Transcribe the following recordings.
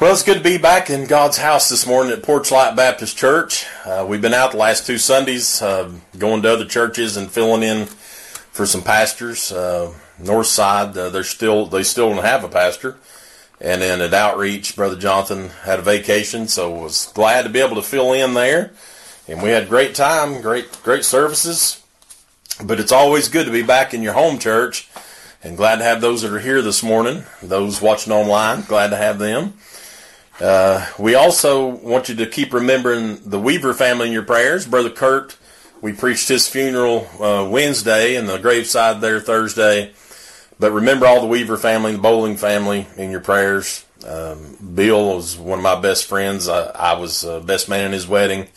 Well, it's good to be back in God's house this morning at Porchlight Baptist Church. Uh, we've been out the last two Sundays, uh, going to other churches and filling in for some pastors. Uh, North Side, uh, they're still they still don't have a pastor, and then at Outreach, Brother Jonathan had a vacation, so was glad to be able to fill in there. And we had great time, great great services. But it's always good to be back in your home church, and glad to have those that are here this morning. Those watching online, glad to have them. Uh, we also want you to keep remembering the Weaver family in your prayers. Brother Kurt, we preached his funeral uh, Wednesday and the graveside there Thursday. But remember all the Weaver family, the Bowling family in your prayers. Um, Bill was one of my best friends. I, I was uh, best man in his wedding.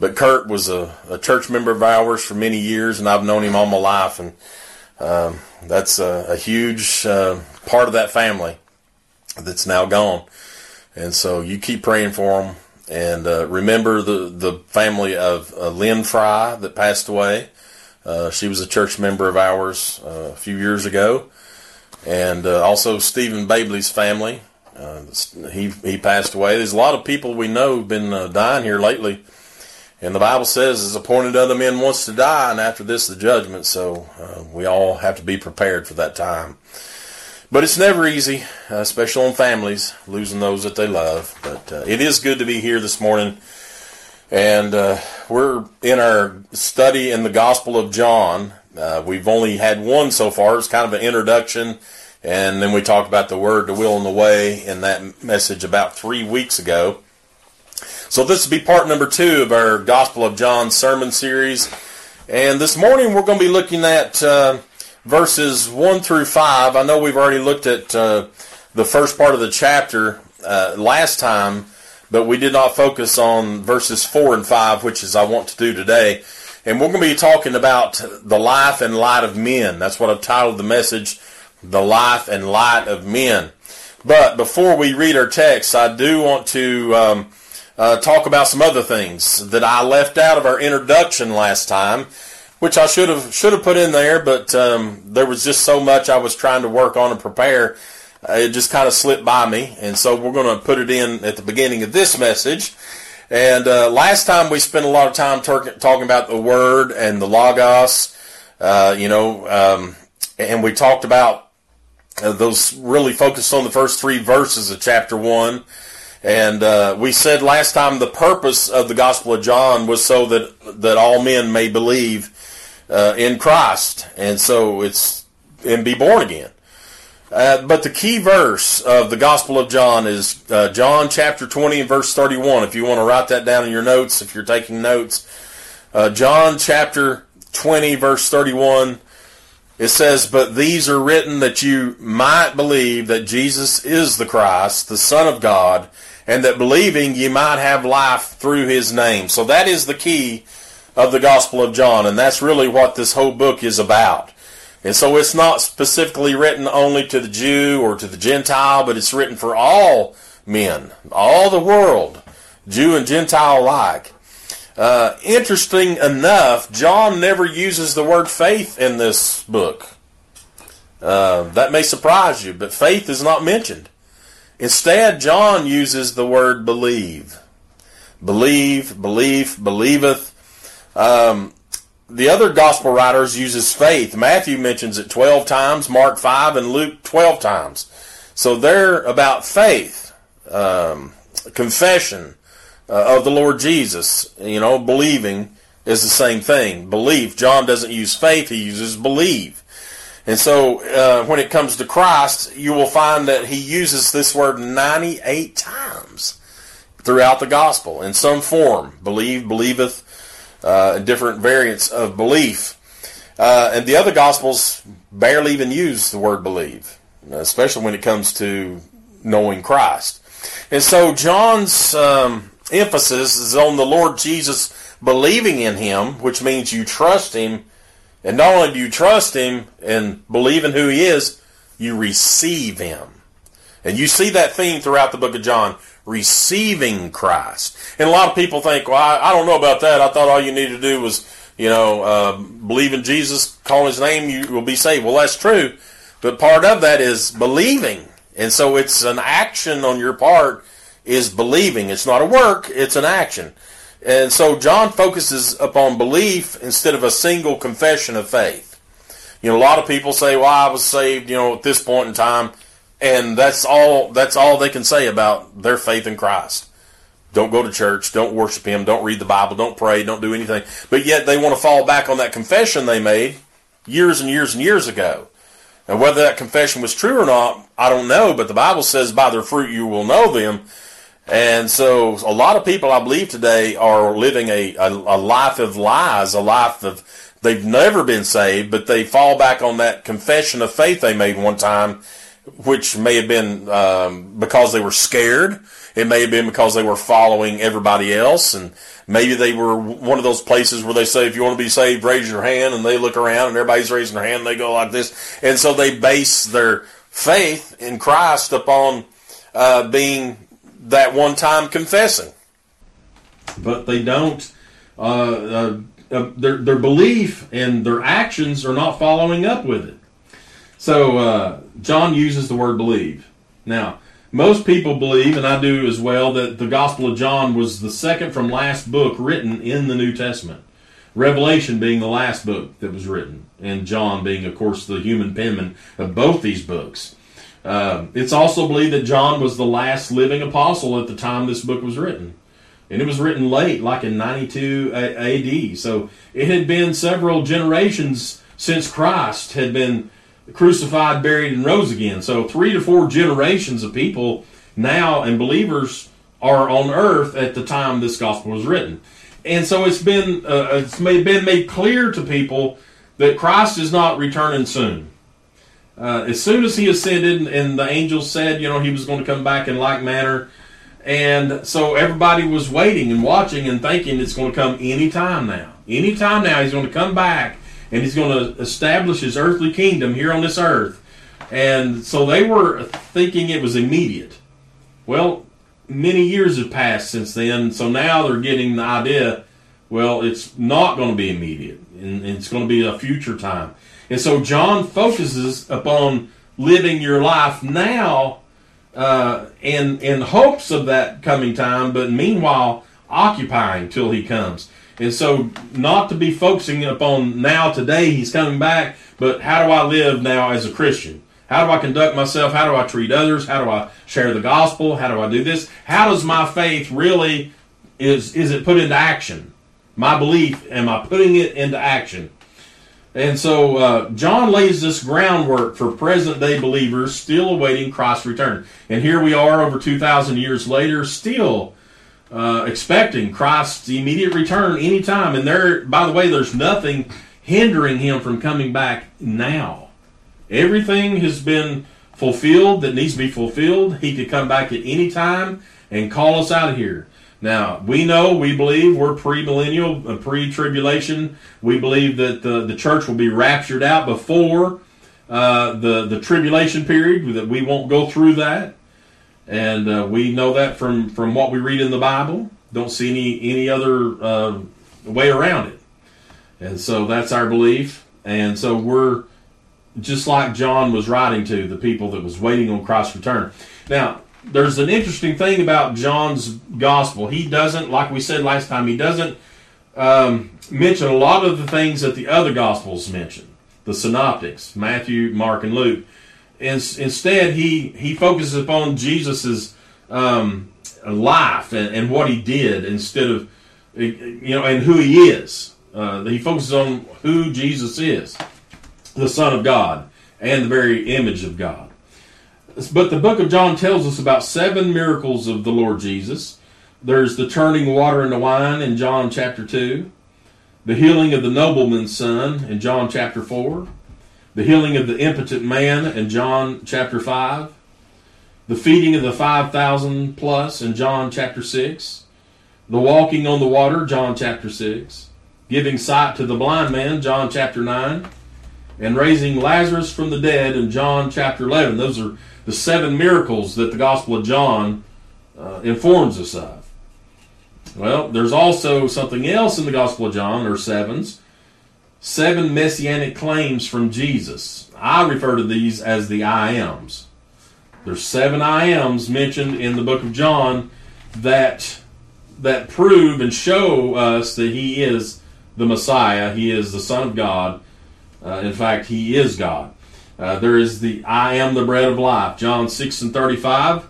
But Kurt was a, a, church member of ours for many years, and I've known him all my life. And um, that's a, a huge uh, part of that family that's now gone. And so you keep praying for them. And uh, remember the, the family of uh, Lynn Fry that passed away. Uh, she was a church member of ours uh, a few years ago. And uh, also Stephen Babley's family. Uh, he, he passed away. There's a lot of people we know have been dying here lately. And the Bible says, "As appointed other men once to die, and after this the judgment." So we all have to be prepared for that time. But it's never easy, uh, especially on families, losing those that they love. But uh, it is good to be here this morning. And uh, we're in our study in the Gospel of John. Uh, we've only had one so far. It's kind of an introduction. And then we talked about the Word, the will, and the way in that message about three weeks ago. So this will be part number two of our Gospel of John sermon series. And this morning we're going to be looking at uh, verses 1 through 5. I know we've already looked at uh, the first part of the chapter uh, last time, but we did not focus on verses 4 and 5, which is I want to do today. And we're going to be talking about the life and light of men. That's what I've titled the message, The Life and Light of Men. But before we read our text, I do want to um, uh, talk about some other things that I left out of our introduction last time which I should have should have put in there, but um, there was just so much I was trying to work on and prepare. Uh, it just kind of slipped by me, and so we're going to put it in at the beginning of this message. And uh, last time we spent a lot of time talking about the Word and the Logos, uh, you know, um, and we talked about uh, those really focused on the first three verses of chapter one. And uh, we said last time the purpose of the Gospel of John was so that that all men may believe uh, in Christ, and so it's and be born again. Uh, but the key verse of the Gospel of John is uh, John chapter 20 and verse 31. If you want to write that down in your notes, if you're taking notes, uh, John chapter 20 verse 31. It says, But these are written that you might believe that Jesus is the Christ, the Son of God, and that believing you might have life through his name. So that is the key of the Gospel of John, and that's really what this whole book is about. And so it's not specifically written only to the Jew or to the Gentile, but it's written for all men, all the world, Jew and Gentile alike. Uh, interesting enough, John never uses the word faith in this book. Uh, that may surprise you, but faith is not mentioned. Instead, John uses the word believe. Believe, belief, believeth. Um, the other gospel writers uses faith. Matthew mentions it 12 times, Mark 5, and Luke 12 times. So they're about faith, um, confession uh, of the Lord Jesus. You know, believing is the same thing. Belief. John doesn't use faith, he uses believe. And so uh, when it comes to Christ, you will find that he uses this word 98 times throughout the gospel in some form. Believe, believeth, uh, different variants of belief. Uh, and the other gospels barely even use the word believe, especially when it comes to knowing Christ. And so John's um, emphasis is on the Lord Jesus believing in him, which means you trust him. And not only do you trust him and believe in who he is, you receive him. And you see that theme throughout the book of John receiving Christ. And a lot of people think, well, I, I don't know about that. I thought all you needed to do was, you know, uh, believe in Jesus, call his name, you will be saved. Well, that's true. But part of that is believing And so it's an action on your part is believing. It's not a work, it's an action. And so John focuses upon belief instead of a single confession of faith. You know, a lot of people say, "Well, I was saved," you know, at this point in time, and that's all that's all they can say about their faith in Christ. Don't go to church, don't worship him, don't read the Bible, don't pray, don't do anything. But yet they want to fall back on that confession they made years and years and years ago. And whether that confession was true or not, I don't know, but the Bible says by their fruit you will know them. And so a lot of people, I believe, today are living a, a, a, life of lies, a life of they've never been saved, but they fall back on that confession of faith they made one time, which may have been um, because they were scared. It may have been because they were following everybody else, and maybe they were one of those places where they say, if you want to be saved, raise your hand, and they look around and everybody's raising their hand, and they go like this. And so they base their faith in Christ upon uh, being that one time confessing. But they don't, uh, uh, uh, their, their belief and their actions are not following up with it. So uh, John uses the word believe. Now, most people believe, and I do as well, that the Gospel of John was the second from last book written in the New Testament. Revelation being the last book that was written, and John being, of course, the human penman of both these books. Uh, it's also believed that John was the last living apostle at the time this book was written. And it was written late, like in 92 AD. So it had been several generations since Christ had been crucified, buried, and rose again. So three to four generations of people now and believers are on earth at the time this gospel was written. And so it's been uh, it's made, been made clear to people that Christ is not returning soon. Uh, as soon as he ascended, and the angels said, you know, he was going to come back in like manner, and so everybody was waiting and watching and thinking it's going to come any time now. Any time now, he's going to come back and he's going to establish his earthly kingdom here on this earth. And so they were thinking it was immediate. Well, many years have passed since then, so now they're getting the idea well, it's not going to be immediate, and it's going to be a future time. And so John focuses upon living your life now uh, in, in hopes of that coming time, but meanwhile occupying till he comes. And so, not to be focusing upon now, today, he's coming back, but how do I live now as a Christian? How do I conduct myself? How do I treat others? How do I share the gospel? How do I do this? How does my faith really is is it put into action? My belief, am I putting it into action? And so uh, John lays this groundwork for present day believers still awaiting Christ's return. And here we are over 2,000 years later, still uh, expecting Christ's immediate return anytime. And there, by the way, there's nothing hindering him from coming back now. Everything has been fulfilled that needs to be fulfilled. He could come back at any time and call us out of here. Now, we know, we believe we're premillennial, uh, pre tribulation. We believe that the, the church will be raptured out before uh, the, the tribulation period, that we won't go through that and uh, we know that from from what we read in the Bible. Don't see any any other uh, way around it, and so that's our belief. And so we're just like John was writing to the people that was waiting on Christ's return. Now, there's an interesting thing about John's gospel. He doesn't, like we said last time, he doesn't um, mention a lot of the things that the other gospels mention. The synoptics, Matthew, Mark, and Luke instead, he he focuses upon Jesus's um, life and, and, what he did instead of you know and who he is. Uh, he focuses on who Jesus is, the Son of God and the very image of God. But the book of John tells us about seven miracles of the Lord Jesus. There's the turning water into wine in John chapter 2, the healing of the nobleman's son in John chapter 4, the healing of the impotent man in John chapter 5, the feeding of the 5,000 plus in John chapter 6, the walking on the water, John chapter 6, giving sight to the blind man, John chapter 9, and raising Lazarus from the dead in John chapter 11. Those are the seven miracles that the Gospel of John uh, informs us of. Well, there's also something else in the Gospel of John, or sevens, seven messianic claims from Jesus. I refer to these as the I ams. There's seven I ams mentioned in the book of John that that prove and show us that he is the Messiah. He is the Son of God. Uh, in fact, he is God. Uh, there is the I am the bread of life. John 6 and 35.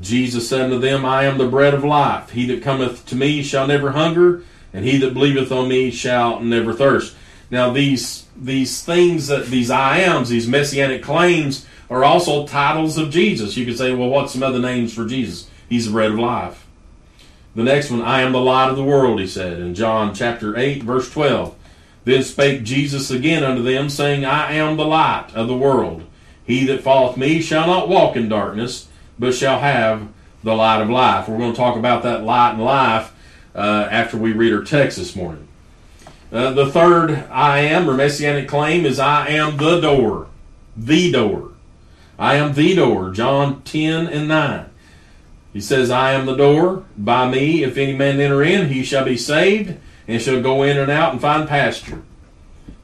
Jesus said unto them, I am the bread of life. He that cometh to me shall never hunger, and he that believeth on me shall never thirst. Now these these things that these I ams, these messianic claims, are also titles of Jesus. You could say, well, what's some other names for Jesus? He's the bread of life. The next one, I am the light of the world, he said in John chapter 8, verse 12. Then spake Jesus again unto them, saying, I am the light of the world. He that followeth me shall not walk in darkness, but shall have the light of life. We're going to talk about that light and life uh, after we read our text this morning. Uh, the third I am or messianic claim is I am the door. The door. I am the door. John 10 and 9. He says, I am the door. By me, if any man enter in, he shall be saved and shall go in and out and find pasture.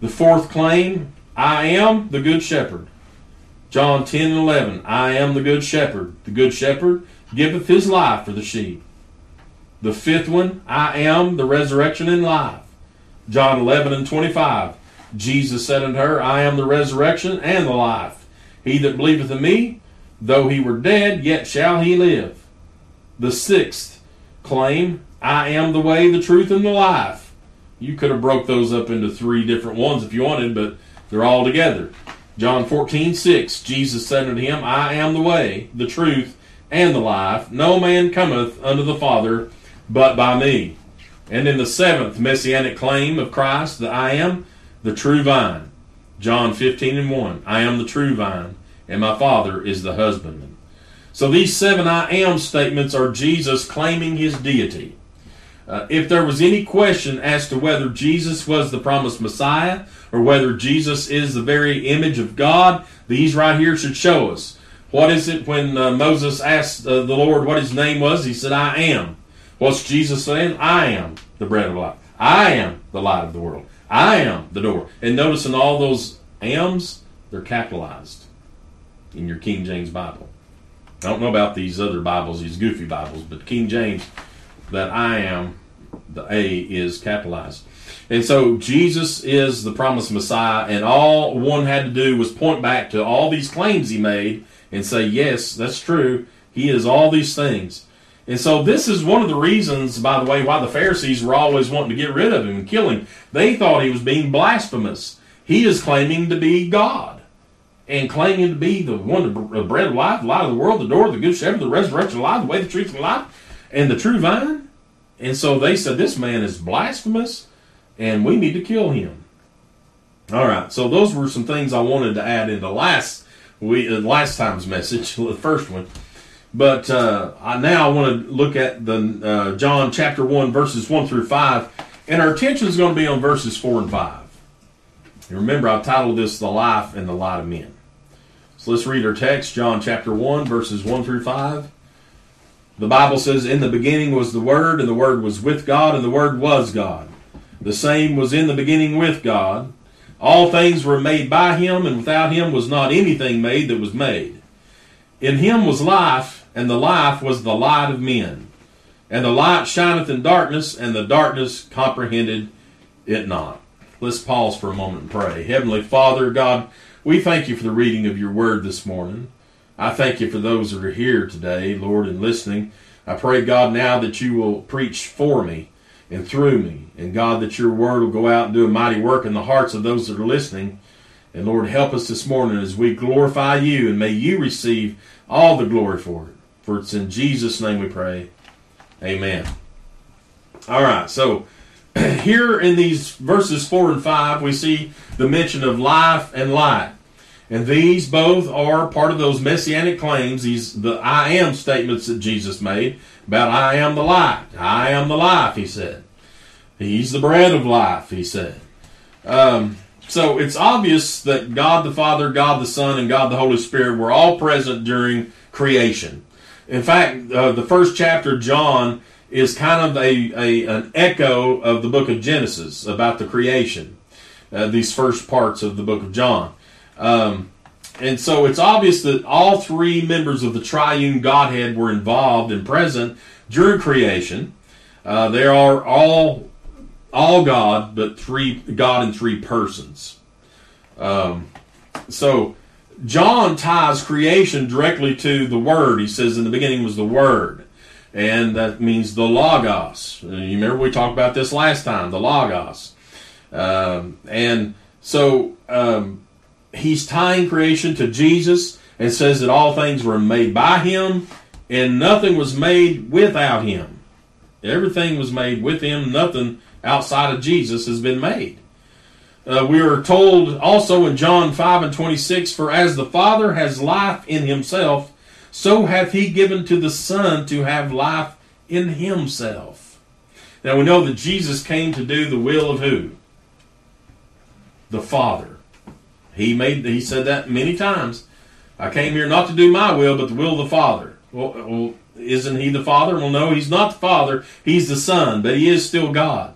The fourth claim, I am the good shepherd. John 10 and 11. I am the good shepherd. The good shepherd giveth his life for the sheep. The fifth one, I am the resurrection and life. John 11 and 25. Jesus said unto her, I am the resurrection and the life. He that believeth in me, though he were dead, yet shall he live. The sixth claim, I am the way, the truth, and the life. You could have broke those up into three different ones if you wanted, but they're all together. John 14, 6, Jesus said unto him, I am the way, the truth, and the life. No man cometh unto the Father but by me. And in the seventh messianic claim of Christ, that I am the true vine. John 15 and 1, I am the true vine, and my Father is the husbandman. So these seven I am statements are Jesus claiming his deity. Uh, if there was any question as to whether Jesus was the promised Messiah, or whether Jesus is the very image of God, these right here should show us. What is it when uh, Moses asked uh, the Lord what his name was? He said, I am. What's Jesus saying? I am the bread of life. I am the light of the world. I am the door. And notice in all those ams, they're capitalized in your King James Bible. I don't know about these other Bibles, these goofy Bibles, but King James, that I am, the A is capitalized. And so Jesus is the promised Messiah, and all one had to do was point back to all these claims he made and say, Yes, that's true. He is all these things. And so this is one of the reasons, by the way, why the Pharisees were always wanting to get rid of him and kill him. They thought he was being blasphemous. He is claiming to be God and claiming to be the one, the bread of life, the light of the world, the door, the good shepherd, the resurrection of life, the way, the truth, and life, and the true vine. And so they said, This man is blasphemous and we need to kill him. All right, so those were some things I wanted to add into last we uh, last time's message, the first one. But uh, I, now I want to look at the uh, John chapter one verses one through five, and our attention is going to be on verses four and five. And remember, I've titled this "The Life and the Light of Men." So let's read our text, John chapter one verses one through five. The Bible says, "In the beginning was the Word, and the Word was with God, and the Word was God." The same was in the beginning with God. All things were made by him, and without him was not anything made that was made. In him was life, and the life was the light of men. And the light shineth in darkness, and the darkness comprehended it not. Let's pause for a moment and pray. Heavenly Father, God, we thank you for the reading of your word this morning. I thank you for those that are here today, Lord, and listening. I pray, God, now that you will preach for me and through me. And God, that your word will go out and do a mighty work in the hearts of those that are listening. And Lord, help us this morning as we glorify you, and may you receive all the glory for it. For it's in Jesus' name we pray. Amen. All right, so here in these verses 4 and 5, we see the mention of life and light. And these both are part of those messianic claims, these the I am statements that Jesus made about I am the light, I am the life, he said. He's the bread of life, he said. Um, so it's obvious that God the Father, God the Son, and God the Holy Spirit were all present during creation. In fact, uh, the first chapter, John, is kind of a, a, an echo of the book of Genesis about the creation. Uh, these first parts of the book of John. Um, and so it's obvious that all three members of the triune Godhead were involved and present during creation. Uh, they are all all God, but three God in three persons. Um, so John ties creation directly to the Word. He says in the beginning was the Word, and that means the Logos. You remember we talked about this last time, the Logos, um, and so um, he's tying creation to Jesus and says that all things were made by him and nothing was made without him. Everything was made with him. Nothing outside of Jesus has been made. Uh, we are told also in John 5 and 26 For as the Father has life in himself, so hath he given to the Son to have life in himself. Now we know that Jesus came to do the will of who? The Father. He made he said that many times. I came here not to do my will, but the will of the Father. Well, well isn't he the Father? Well, no, he's not the Father. He's the Son, but he is still God.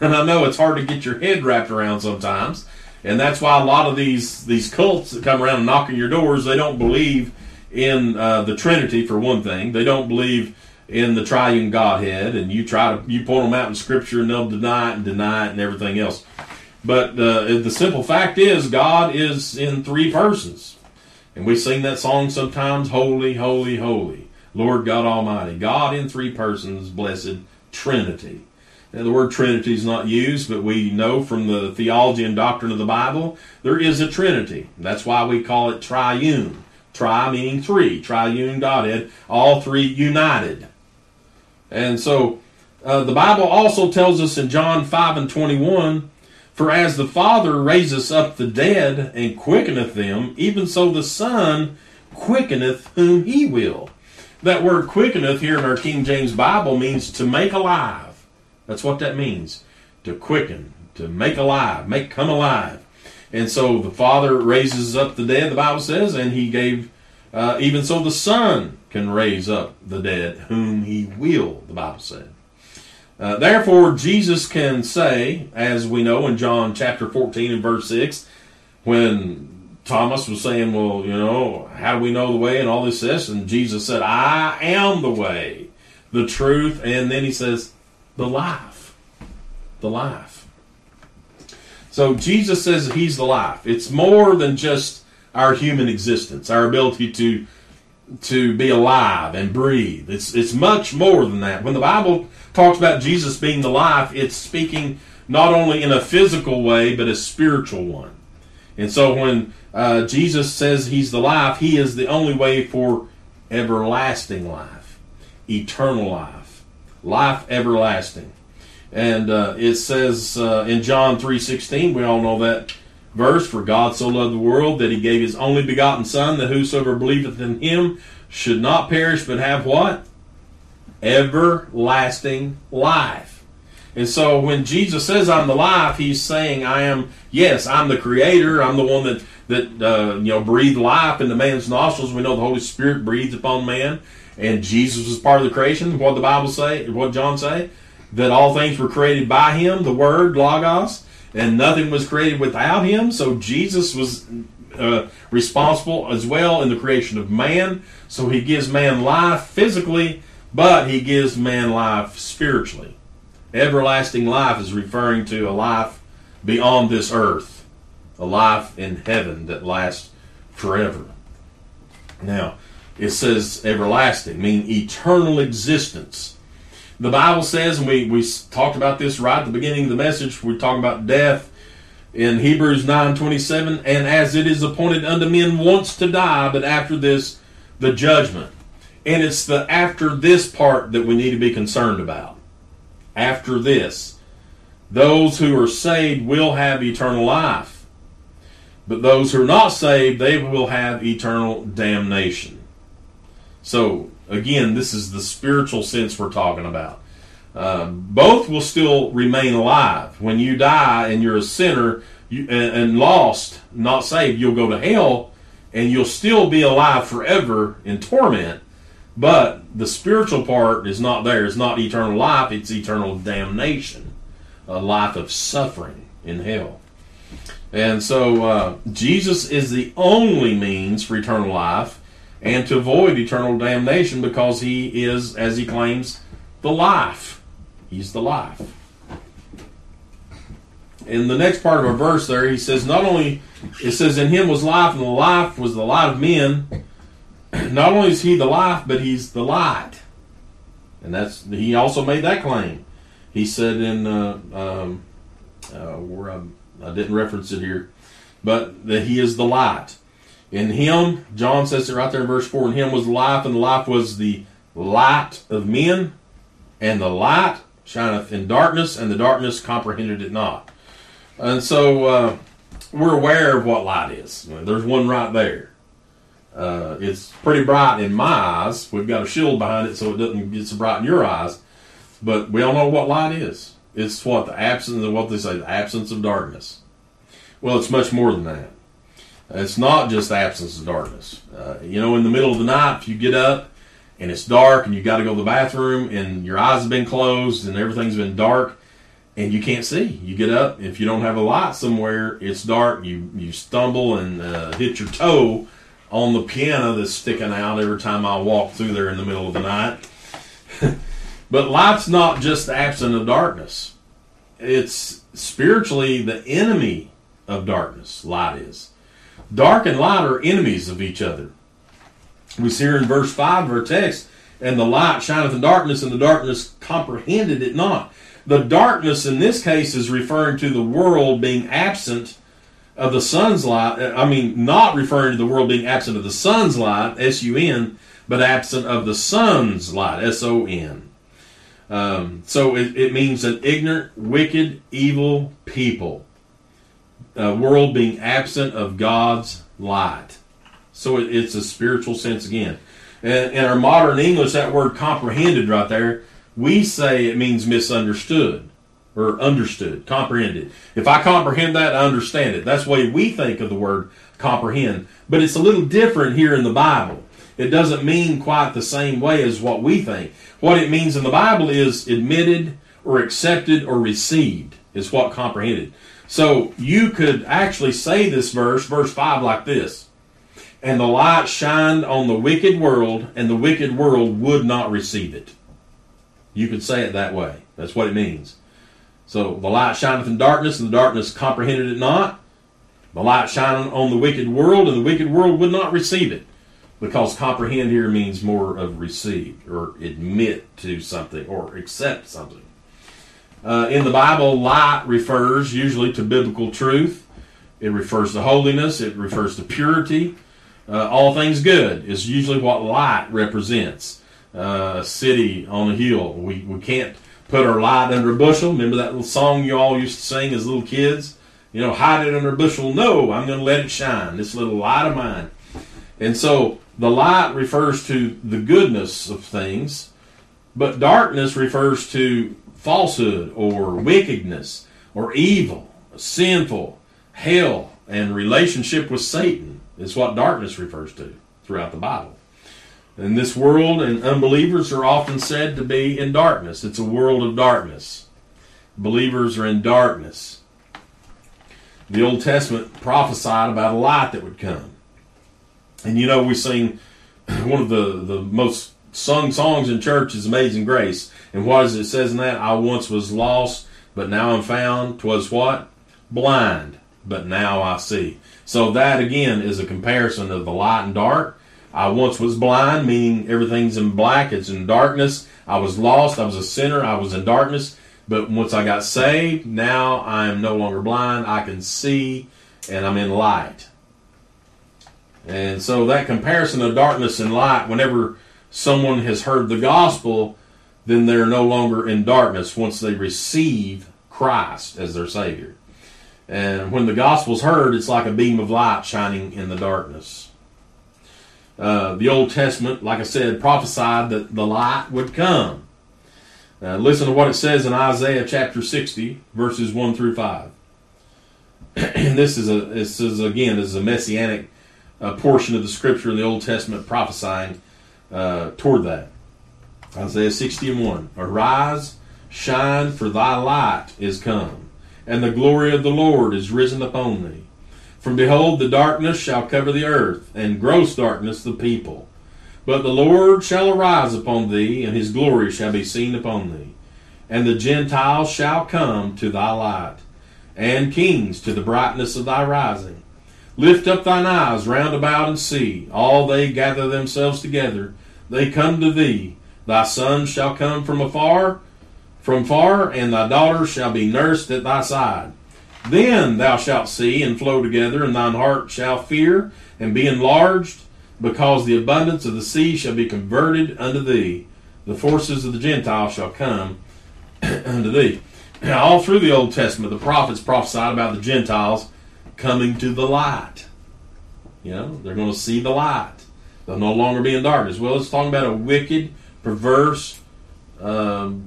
And I know it's hard to get your head wrapped around sometimes, and that's why a lot of these these cults that come around and knocking your doors, they don't believe in uh, the Trinity for one thing. They don't believe in the Triune Godhead, and you try to you point them out in Scripture, and they'll deny it and deny it and everything else. But uh, the simple fact is, God is in three persons, and we sing that song sometimes: "Holy, holy, holy, Lord God Almighty." God in three persons, blessed Trinity. The word Trinity is not used, but we know from the theology and doctrine of the Bible there is a Trinity. That's why we call it triune. Tri meaning three, triune Godhead, all three united. And so uh, the Bible also tells us in John 5 and 21 For as the Father raiseth up the dead and quickeneth them, even so the Son quickeneth whom he will. That word quickeneth here in our King James Bible means to make alive. That's what that means. To quicken, to make alive, make come alive. And so the Father raises up the dead, the Bible says, and he gave, uh, even so the Son can raise up the dead, whom he will, the Bible said. Uh, therefore, Jesus can say, as we know in John chapter 14 and verse 6, when Thomas was saying, Well, you know, how do we know the way and all this, this? And Jesus said, I am the way, the truth, and then he says, the life. The life. So Jesus says he's the life. It's more than just our human existence, our ability to to be alive and breathe. It's it's much more than that. When the Bible talks about Jesus being the life, it's speaking not only in a physical way but a spiritual one. And so when uh, Jesus says he's the life, he is the only way for everlasting life, eternal life, life everlasting. And uh, it says uh, in John 3.16, we all know that verse, For God so loved the world that he gave his only begotten Son, that whosoever believeth in him should not perish, but have what? Everlasting life. And so when Jesus says I'm the life, he's saying I am, yes, I'm the creator. I'm the one that, that uh, you know, breathed life into man's nostrils. We know the Holy Spirit breathes upon man. And Jesus was part of the creation. What the Bible say, what John say? That all things were created by him, the Word, Logos, and nothing was created without him. So Jesus was uh, responsible as well in the creation of man. So he gives man life physically, but he gives man life spiritually. Everlasting life is referring to a life beyond this earth, a life in heaven that lasts forever. Now, it says everlasting, meaning eternal existence. The Bible says, and we, we talked about this right at the beginning of the message, we're talking about death in Hebrews 9:27, and as it is appointed unto men once to die, but after this the judgment. And it's the after this part that we need to be concerned about. After this, those who are saved will have eternal life. But those who are not saved, they will have eternal damnation. So, again, this is the spiritual sense we're talking about. Uh, both will still remain alive. When you die and you're a sinner you, and, and lost, not saved, you'll go to hell and you'll still be alive forever in torment. But the spiritual part is not there. It's not eternal life, it's eternal damnation, a life of suffering in hell. And so uh, Jesus is the only means for eternal life and to avoid eternal damnation because he is, as he claims, the life. He's the life. In the next part of our verse there, he says, not only, it says, in him was life, and the life was the light of men. Not only is he the life, but he's the light. And that's, he also made that claim. He said in, uh, um, uh, where I, I didn't reference it here, but that he is the light. In him, John says it right there in verse 4, in him was life, and life was the light of men, and the light shineth in darkness, and the darkness comprehended it not. And so uh, we're aware of what light is. There's one right there. Uh, it's pretty bright in my eyes. We've got a shield behind it so it doesn't get so bright in your eyes. But we all know what light is. It's what the absence of what they say, the absence of darkness. Well, it's much more than that. It's not just the absence of darkness. Uh, you know, in the middle of the night, if you get up and it's dark and you got to go to the bathroom and your eyes have been closed and everything's been dark and you can't see, you get up. If you don't have a light somewhere, it's dark. You you stumble and uh, hit your toe on the piano that's sticking out every time I walk through there in the middle of the night. but light's not just absence of darkness. It's spiritually the enemy of darkness. Light is. Dark and light are enemies of each other. We see here in verse 5 of our text, and the light shineth in darkness, and the darkness comprehended it not. The darkness in this case is referring to the world being absent of the sun's light. I mean, not referring to the world being absent of the sun's light, S U N, but absent of the sun's light, S O N. Um, so it, it, means an ignorant, wicked, evil people. A world being absent of God's light. So it, it's a spiritual sense again. And in our modern English, that word comprehended right there, we say it means misunderstood or understood, comprehended. If I comprehend that, I understand it. That's the way we think of the word comprehend. But it's a little different here in the Bible. It doesn't mean quite the same way as what we think. What it means in the Bible is admitted or accepted or received, is what comprehended. So you could actually say this verse, verse 5, like this And the light shined on the wicked world, and the wicked world would not receive it. You could say it that way. That's what it means. So the light shineth in darkness, and the darkness comprehended it not. The light shined on the wicked world, and the wicked world would not receive it. Because comprehend here means more of receive, or admit to something, or accept something. Uh, in the Bible, light refers usually to biblical truth. It refers to holiness. It refers to purity. Uh, all things good is usually what light represents. Uh, a city on a hill. We, we can't put our light under a bushel. Remember that little song you all used to sing as little kids? You know, hide it under a bushel. No, I'm going to let it shine. This little light of mine. And so the light refers to the goodness of things, but darkness refers to falsehood or wickedness or evil, sinful, hell, and relationship with Satan is what darkness refers to throughout the Bible. And this world and unbelievers are often said to be in darkness. It's a world of darkness. Believers are in darkness. The Old Testament prophesied about a light that would come. And you know, we sing one of the, the most sung songs in church is Amazing Grace. And what does it says in that? I once was lost, but now I'm found. Twas what? Blind, but now I see. So that again is a comparison of the light and dark I once was blind, meaning everything's in black, it's in darkness. I was lost, I was a sinner, I was in darkness. But once I got saved, now I am no longer blind. I can see and I'm in light. And so that comparison of darkness and light, whenever someone has heard the gospel, then they're no longer in darkness once they receive Christ as their Savior. And when the gospel's heard, it's like a beam of light shining in the darkness. Uh, the Old Testament, like I said, prophesied that the light would come. Uh, listen to what it says in Isaiah chapter 60, verses 1 through 5. and this is a this is again this is a messianic uh, portion of the scripture in the Old Testament prophesying uh, toward that. Isaiah 60 and 1. Arise, shine, for thy light is come, and the glory of the Lord is risen upon thee. For behold, the darkness shall cover the earth, and gross darkness the people. But the Lord shall arise upon thee, and his glory shall be seen upon thee. And the Gentiles shall come to thy light, and kings to the brightness of thy rising. Lift up thine eyes round about and see. All they gather themselves together. They come to thee. Thy sons shall come from afar, from far, and thy daughters shall be nursed at thy side. Then thou shalt see and flow together, and thine heart shall fear and be enlarged, because the abundance of the sea shall be converted unto thee. The forces of the Gentiles shall come unto thee. Now, all through the Old Testament, the prophets prophesied about the Gentiles coming to the light. You know, they're going to see the light. They'll no longer be in darkness. Well, it's talking about a wicked, perverse um,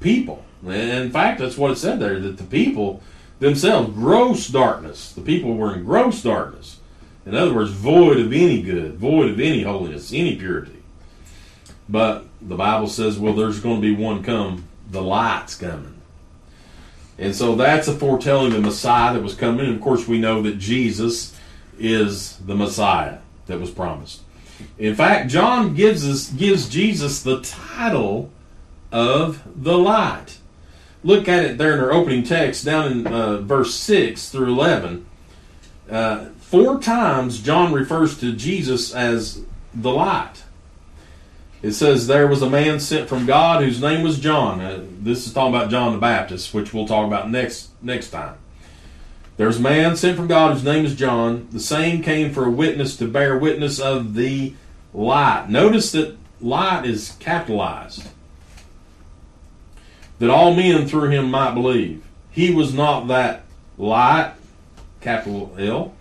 people. And in fact, that's what it said there that the people themselves, gross darkness. The people were in gross darkness. In other words, void of any good, void of any holiness, any purity. But the Bible says, well, there's going to be one come, the light's coming. And so that's a foretelling of the Messiah that was coming. And of course, we know that Jesus is the Messiah that was promised. In fact, John gives us gives Jesus the title of the light. Look at it there in our opening text, down in uh, verse six through eleven. Uh, four times John refers to Jesus as the light. It says there was a man sent from God whose name was John. Uh, this is talking about John the Baptist, which we'll talk about next next time. There's a man sent from God whose name is John. The same came for a witness to bear witness of the light. Notice that light is capitalized. That all men through him might believe. He was not that light, capital L,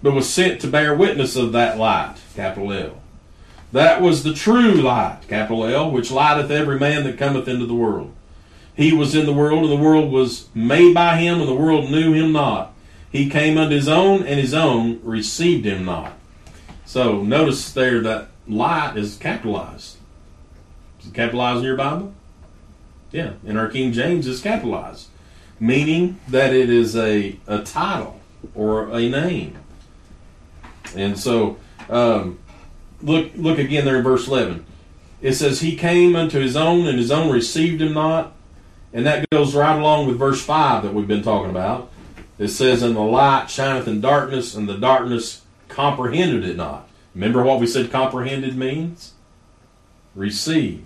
but was sent to bear witness of that light, capital L. That was the true light, capital L, which lighteth every man that cometh into the world. He was in the world, and the world was made by him, and the world knew him not. He came unto his own, and his own received him not. So notice there that light is capitalized. Is it capitalized in your Bible? Yeah, in our King James, it's capitalized, meaning that it is a, a title or a name. And so, um, look look again there in verse 11. It says, He came unto his own, and his own received him not. And that goes right along with verse 5 that we've been talking about. It says, And the light shineth in darkness, and the darkness comprehended it not. Remember what we said comprehended means? Receive,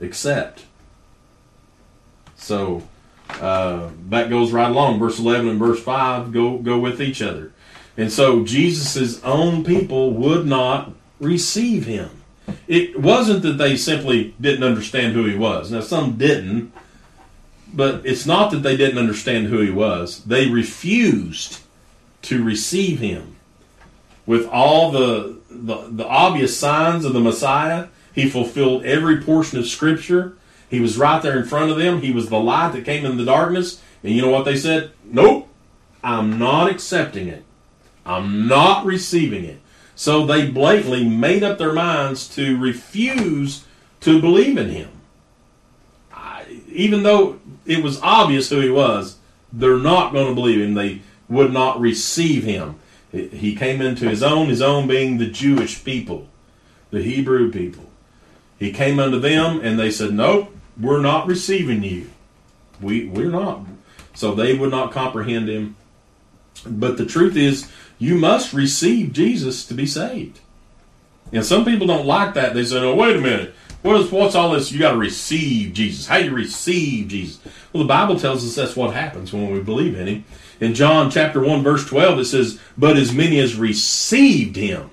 accept. So uh, that goes right along. Verse 11 and verse 5 go, go with each other. And so Jesus' own people would not receive him. It wasn't that they simply didn't understand who he was. Now, some didn't, but it's not that they didn't understand who he was. They refused to receive him. With all the, the, the obvious signs of the Messiah, he fulfilled every portion of Scripture. He was right there in front of them. He was the light that came in the darkness. And you know what they said? Nope, I'm not accepting it. I'm not receiving it. So they blatantly made up their minds to refuse to believe in him. Even though it was obvious who he was, they're not going to believe him. They would not receive him. He came into his own, his own being the Jewish people, the Hebrew people. He came unto them and they said, Nope, we're not receiving you. We, we're not. So they would not comprehend him. But the truth is, you must receive Jesus to be saved. And some people don't like that. They say, "Oh, wait a minute. What is what's all this? You got to receive Jesus. How do you receive Jesus?" Well, the Bible tells us that's what happens when we believe in Him. In John chapter one verse twelve, it says, "But as many as received Him,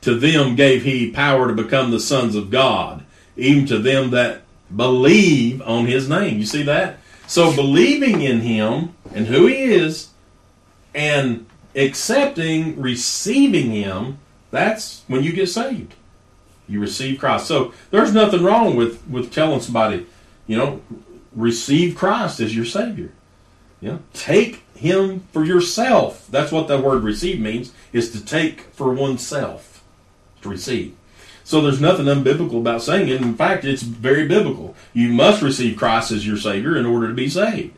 to them gave He power to become the sons of God, even to them that believe on His name." You see that? So believing in Him and who He is, and accepting, receiving Him, that's when you get saved. You receive Christ. So there's nothing wrong with, with telling somebody, you know, receive Christ as your Savior. You know, take Him for yourself. That's what that word receive means, is to take for oneself. To receive. So there's nothing unbiblical about saying it. In fact, it's very biblical. You must receive Christ as your Savior in order to be saved.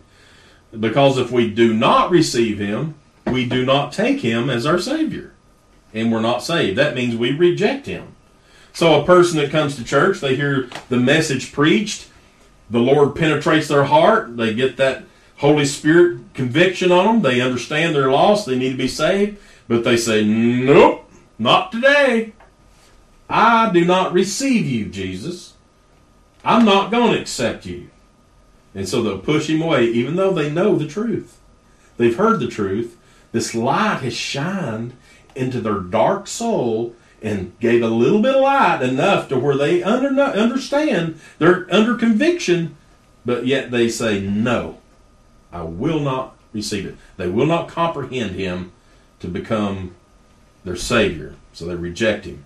Because if we do not receive him, we do not take him as our Savior. And we're not saved. That means we reject him. So a person that comes to church, they hear the message preached, the Lord penetrates their heart, they get that Holy Spirit conviction on them, they understand they're lost, they need to be saved, but they say, Nope, not today. I do not receive you, Jesus. I'm not going to accept you. And so they'll push him away, even though they know the truth. They've heard the truth. This light has shined into their dark soul and gave a little bit of light enough to where they under, understand they're under conviction, but yet they say, No, I will not receive it. They will not comprehend him to become their Savior. So they reject him.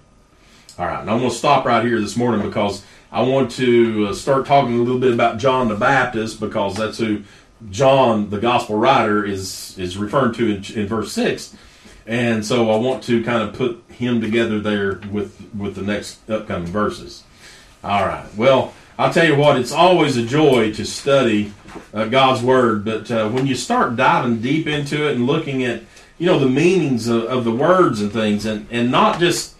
All right, and I'm going to stop right here this morning because I want to uh, start talking a little bit about John the Baptist because that's who John, the gospel writer, is is referring to in, in verse six, and so I want to kind of put him together there with with the next upcoming verses. All right. Well, I'll tell you what; it's always a joy to study uh, God's word, but uh, when you start diving deep into it and looking at you know the meanings of, of the words and things, and and not just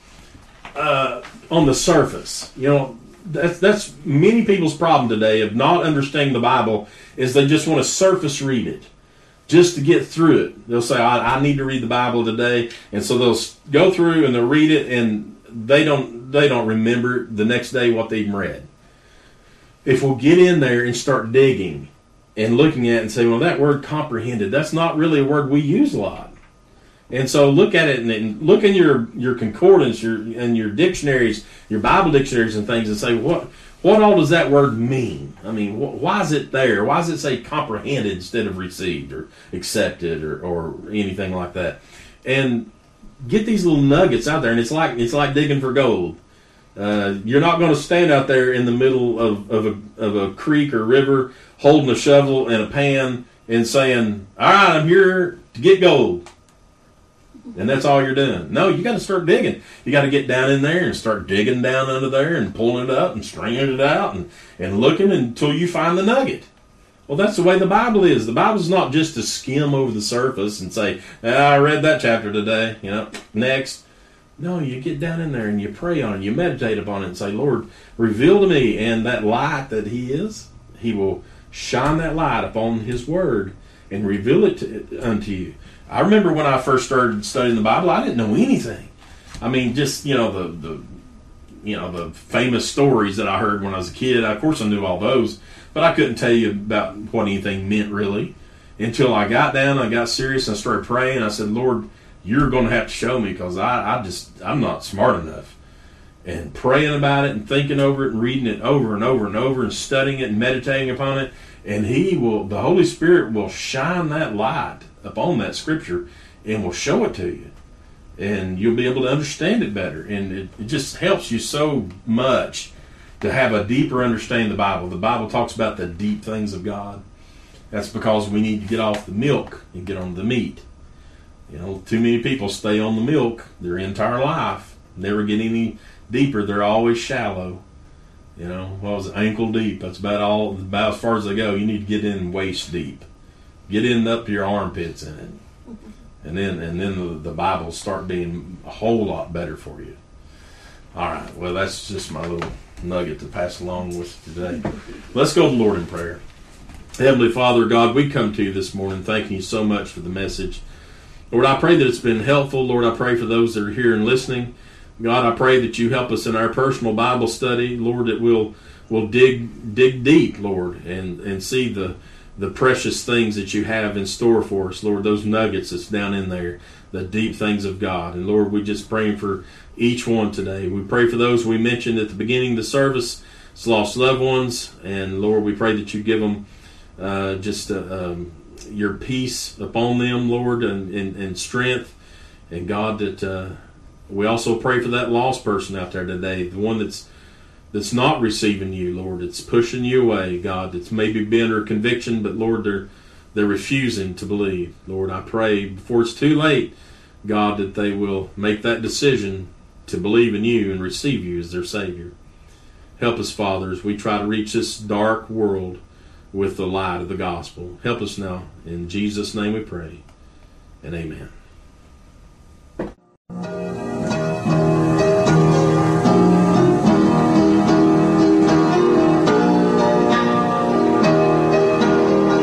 uh, on the surface, you know that's that's many people's problem today of not understanding the Bible is they just want to surface read it just to get through it. They'll say, I, I, need to read the Bible today," and so they'll go through and they'll read it, and they don't they don't remember the next day what they read. If we'll get in there and start digging and looking at it and say, "Well, that word comprehended," that's not really a word we use a lot. And so look at it and, and, look in your, your concordance, your and your dictionaries, your Bible dictionaries and things, and say what what all does that word mean? I mean, wh- why is it there? Why does it say comprehended instead of received or accepted or, or anything like that? And get these little nuggets out there, and it's like it's like digging for gold. Uh, you're not going to stand out there in the middle of, of, a, of a creek or river holding a shovel and a pan and saying, All right, I'm here to get gold and that's all you're doing. No, you got to start digging. You got to get down in there and start digging down under there and pulling it up and stringing it out and, and looking until you find the nugget. Well, that's the way the Bible is. The Bible's not just to skim over the surface and say, ah, I read that chapter today, you know, next. No, you get down in there and you pray on it, you meditate upon it and say, Lord, reveal to me. And that light that He is, He will shine that light upon His Word and reveal it to, unto you. I remember when I first started studying the Bible, I didn't know anything. I mean, just you know the the you know the famous stories that I heard when I was a kid. Of course, I knew all those, but I couldn't tell you about what anything meant really until I got down. I got serious and started praying. I said, Lord, you're going to have to show me because I, I just I'm not smart enough. And praying about it and thinking over it and reading it over and over and over and studying it and meditating upon it, and He will, the Holy Spirit will shine that light upon that scripture and will show it to you. And you'll be able to understand it better. And it, it just helps you so much to have a deeper understanding of the Bible. The Bible talks about the deep things of God. That's because we need to get off the milk and get on the meat. You know, too many people stay on the milk their entire life, never get any deeper. They're always shallow. You know, what was it, ankle deep? That's about all, about as far as they go. You need to get in waist deep get in up your armpits in it, and then and then the, the Bible start being a whole lot better for you. All right. Well, that's just my little nugget to pass along with today. Let's go to the Lord in prayer. Heavenly Father, God, we come to you this morning thanking you so much for the message. Lord, I pray that it's been helpful. Lord, I pray for those that are here and listening. God, I pray that you help us in our personal Bible study. Lord, that we'll we'll dig dig deep, Lord, and and see the the precious things that you have in store for us, Lord, those nuggets that's down in there, the deep things of God. And Lord, we just praying for each one today. We pray for those we mentioned at the beginning of the service, lost loved ones, and Lord, we pray that you give them uh, just uh, um, your peace upon them, Lord, and, and, and strength. And God, that uh, we also pray for that lost person out there today, the one that's that's not receiving you, Lord. It's pushing you away, God. It's maybe been under conviction, but Lord, they're they're refusing to believe. Lord, I pray before it's too late, God, that they will make that decision to believe in you and receive you as their Savior. Help us, Father, as we try to reach this dark world with the light of the gospel. Help us now. In Jesus' name we pray. And amen.